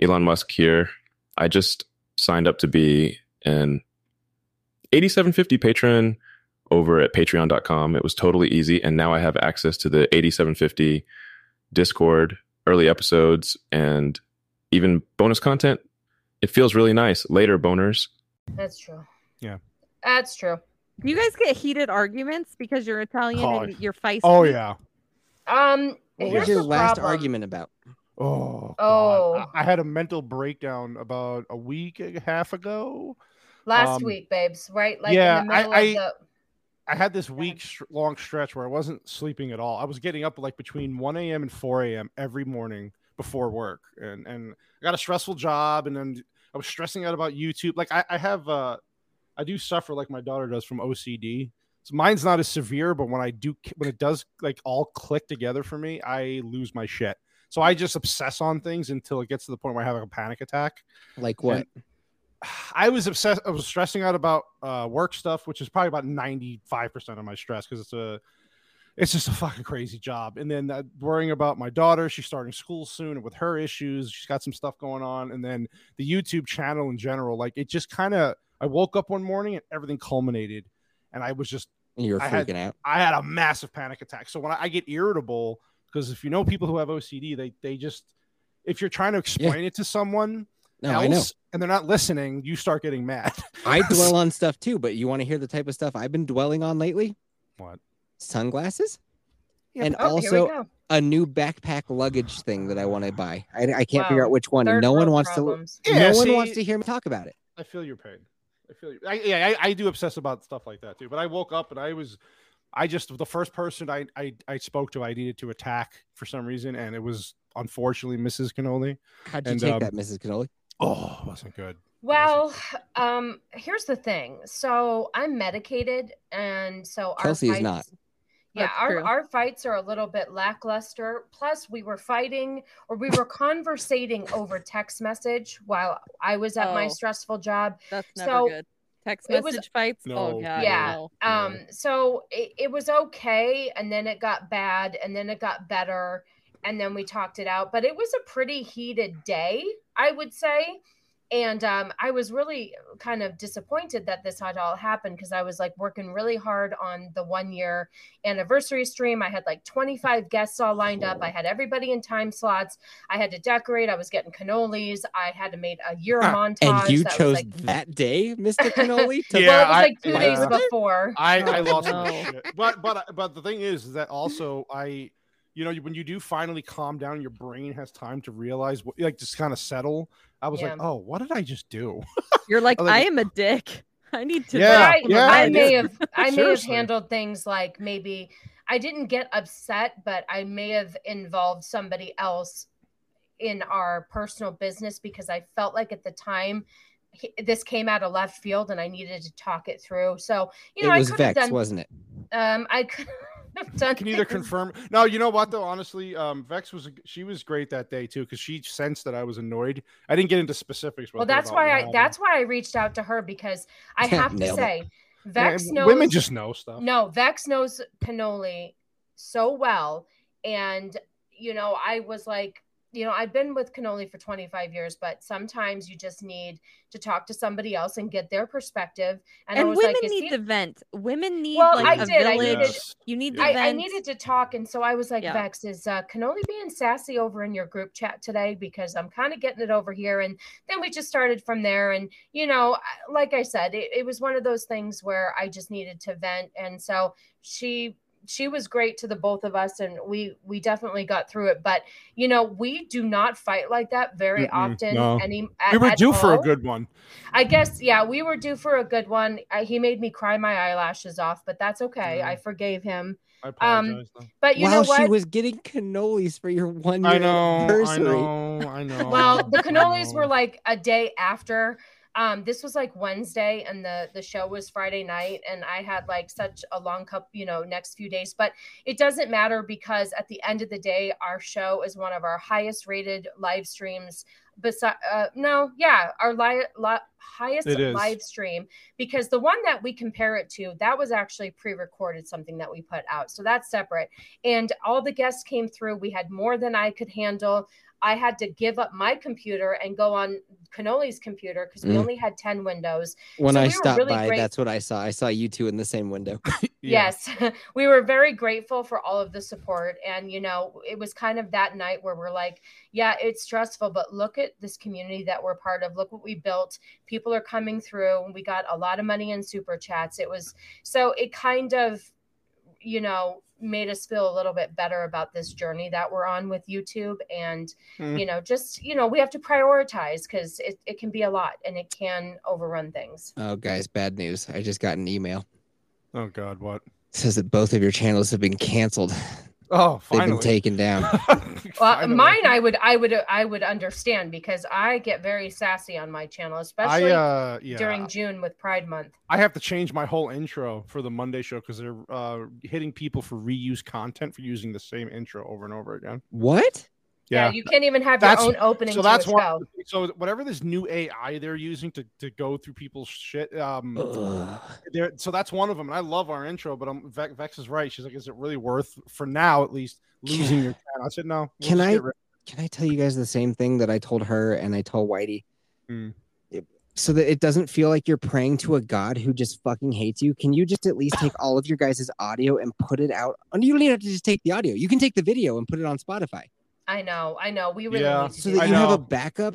Elon Musk here. I just signed up to be an 8750 patron over at patreon.com. It was totally easy. And now I have access to the 8750 Discord, early episodes, and even bonus content. It feels really nice. Later, boners. That's true. Yeah. That's true. Do you guys get heated arguments because you're Italian Oh, and you're feisty? Oh yeah. Um, What was your last problem. argument about? Oh. Oh. God. I I had a mental breakdown about a week and a half ago. Last Um, week, babes, right? Like yeah, in the I- middle I- of the I had this week long stretch where I wasn't sleeping at all. I was getting up like between 1 a.m. and 4 a.m. every morning before work, and and I got a stressful job, and then I was stressing out about YouTube. Like I, I have, uh, I do suffer like my daughter does from OCD. So mine's not as severe, but when I do, when it does like all click together for me, I lose my shit. So I just obsess on things until it gets to the point where I have a panic attack. Like what? I was obsessed. I was stressing out about uh, work stuff, which is probably about ninety five percent of my stress because it's a, it's just a fucking crazy job. And then uh, worrying about my daughter, she's starting school soon, and with her issues, she's got some stuff going on. And then the YouTube channel in general, like it just kind of. I woke up one morning and everything culminated, and I was just You were I had- freaking out. I had a massive panic attack. So when I, I get irritable, because if you know people who have OCD, they they just if you're trying to explain it to someone No, else I know. and they're not listening, you start getting mad. I dwell on stuff too, but you want to hear the type of stuff I've been dwelling on lately? What? Sunglasses Yeah, and oh, also a new backpack luggage thing that I want to buy. I, I can't figure out which one, and Third no one wants problems. to. Yeah, no one wants to hear me talk about it. I feel your pain. I feel you. I, yeah, I, I do obsess about stuff like that too. But I woke up and I was, I just the first person I I, I spoke to, I needed to attack for some reason, and it was unfortunately Mrs. Cannoli. How'd you And, take um, that, Mrs. Cannoli? Oh, it wasn't good. Well, um, here's the thing. So I'm medicated, and so our Kelsey is fights- not. Yeah, That's our, true. our fights are a little bit lackluster. Plus, we were fighting or we were conversating over text message while I was at my Oh. stressful job. That's never So, good. Text it was- message fights. No, oh god. Yeah. no. Um, so it, it was okay, and then it got bad, and then it got better, and then we talked it out. But it was a pretty heated day, I would say. And um, I was really kind of disappointed that this had all happened because I was like working really hard on the one year anniversary stream. I had like 25 guests all lined up. I had everybody in time slots. I had to decorate. I was getting cannolis. I had to make a year Ah, montage. And you that was, chose like- that day, Mr. Cannoli? to- Yeah, well, it was I- like two yeah. days before. I, I Oh, lost no. But but but the thing is that also I you know when you do finally calm down your brain has time to realize what like just kind of settle. I was like, "Oh, what did I just do?" You're like, I like I am a dick. I need to. Yeah, I, yeah, I I may have I may have handled things like maybe I didn't get upset, but I may have involved somebody else in our personal business because I felt like at the time he- this came out of left field and I needed to talk it through. So you know, it was I could Vex, done, wasn't it? Um, I could done. can either confirm. No, you know what though? Honestly, um, Vex was she was great that day too because she sensed that I was annoyed. I didn't get into specifics. Well, that's why I. That's why I reached out to her because I have to Nailed it. say, Yeah, Vex knows. women just know stuff. No, Vex knows cannoli so well. And, you know, I was like, you know, I've been with cannoli for 25 years, but sometimes you just need to talk to somebody else and get their perspective. And, I And was women like, need he- to vent. Women need Well, like I a did. I village. needed- You need to I, vent. I needed to talk. And so I was like, Yeah. Vex, is uh, cannoli being sassy over in your group chat today? Because I'm kind of getting it over here. And then we just started from there. And, you know, like I said, it, it was one of those things where I just needed to vent. And so she she was great to the both of us and we we definitely got through it but you know we do not fight like that very Mm-mm, often no. any We were at due for a good one. i guess yeah we were due for a good one I, he made me cry my eyelashes off but that's okay Yeah. i forgave him I um, apologize. though. but you While know what she was getting cannolis for your one year I know. I know. I know. well the I cannolis know. were like a day after um this was like wednesday and the the show was friday night and i had like such a long cup you know next few days but it doesn't matter because at the end of the day our show is one of our highest rated live streams besides uh, no yeah our li- li- highest live stream because the one that we compare it to that was actually pre-recorded something that we put out so that's separate and all the guests came through we had more than i could handle I had to give up my computer and go on Cannoli's computer because we Mm. only had 10 windows. When So I we stopped really by, great- that's what I saw. I saw you two in the same window. Yeah. Yes, we were very grateful for all of the support. And, you know, it was kind of that night where we're like, yeah, it's stressful, but look at this community that we're part of. Look what we built. People are coming through. We got a lot of money in super chats. It was so it kind of, you know, made us feel a little bit better about this journey that we're on with YouTube. And, Mm. you know, just, you know, we have to prioritize because it, it can be a lot and it can overrun things. oh, guys, bad news. I just got an email. Oh God, what? It says that both of your channels have been canceled. Oh, They've been taken down. Well, Finally. mine, I would, I would, I would understand because I get very sassy on my channel, especially I uh, yeah. during June with Pride Month. I have to change my whole intro for the Monday show because they're uh, hitting people for reuse content for using the same intro over and over again. What? Yeah, Yeah. you can't even have That's- your own opening so that's a why. So whatever this new AI they're using to, to go through people's shit, um, there. So that's one of them. And I love our intro, but I'm Vex, Vex is right. She's like, is it really worth for now at least losing your channel? I said no. we'll Can I- Can I tell you guys the same thing that I told her and I told Whitey? It- So that it doesn't feel like you're praying to a god who just fucking hates you. Can you just at least take all of your guys' audio and put it out? And you don't even have to just take the audio. You can take the video and put it on Spotify I know, I know. We really Yeah. need to so do that you that. have a backup.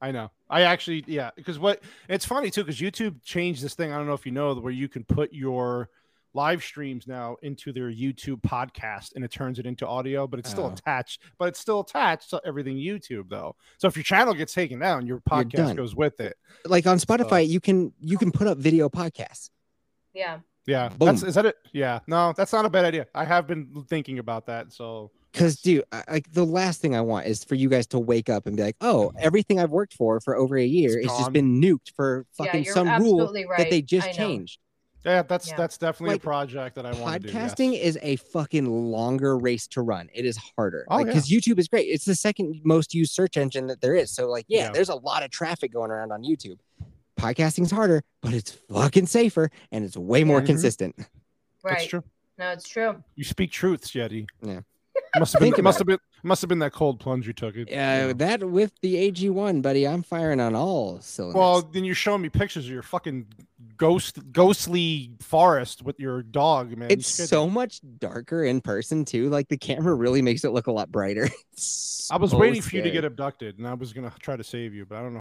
I know. I actually, yeah, because what it's funny too, because YouTube changed this thing. I don't know if you know where you can put your live streams now into their YouTube podcast and it turns it into audio, but it's still Oh. attached. But it's still attached to everything YouTube though. So if your channel gets taken down, your podcast goes with it. Like on Spotify, you can you can put up video podcasts. Yeah. Yeah, Boom. that's is that it? Yeah, no, that's not a bad idea. I have been thinking about that. So Because, dude, I, like the last thing I want is for you guys to wake up and be like, "Oh, everything I've worked for for over a year It's has just been nuked for fucking you're some rule right. that they just changed." yeah, that's Yeah. that's definitely Like, a project that I want to do. yes. Podcasting is a fucking longer race to run. It is harder. Oh, like because YouTube is great. It's the second most used search engine that there is. So like, yeah, Yeah. there's a lot of traffic going around on YouTube. Podcasting's harder, but it's fucking safer and it's way more Yeah. Mhm. consistent. Right. That's true. No, it's true. You speak truths, Yeti. Yeah. Must have been Think must about have been must have been that cold plunge you took. It, you Uh, know. that with the AG1, buddy, I'm firing on all cylinders. Well, then you're showing me pictures of your fucking ghost ghostly forest with your dog, man. It's so much darker in person too. Like the camera really makes it look a lot brighter. I was So waiting for you to get abducted, and I was gonna try to save you, but I don't know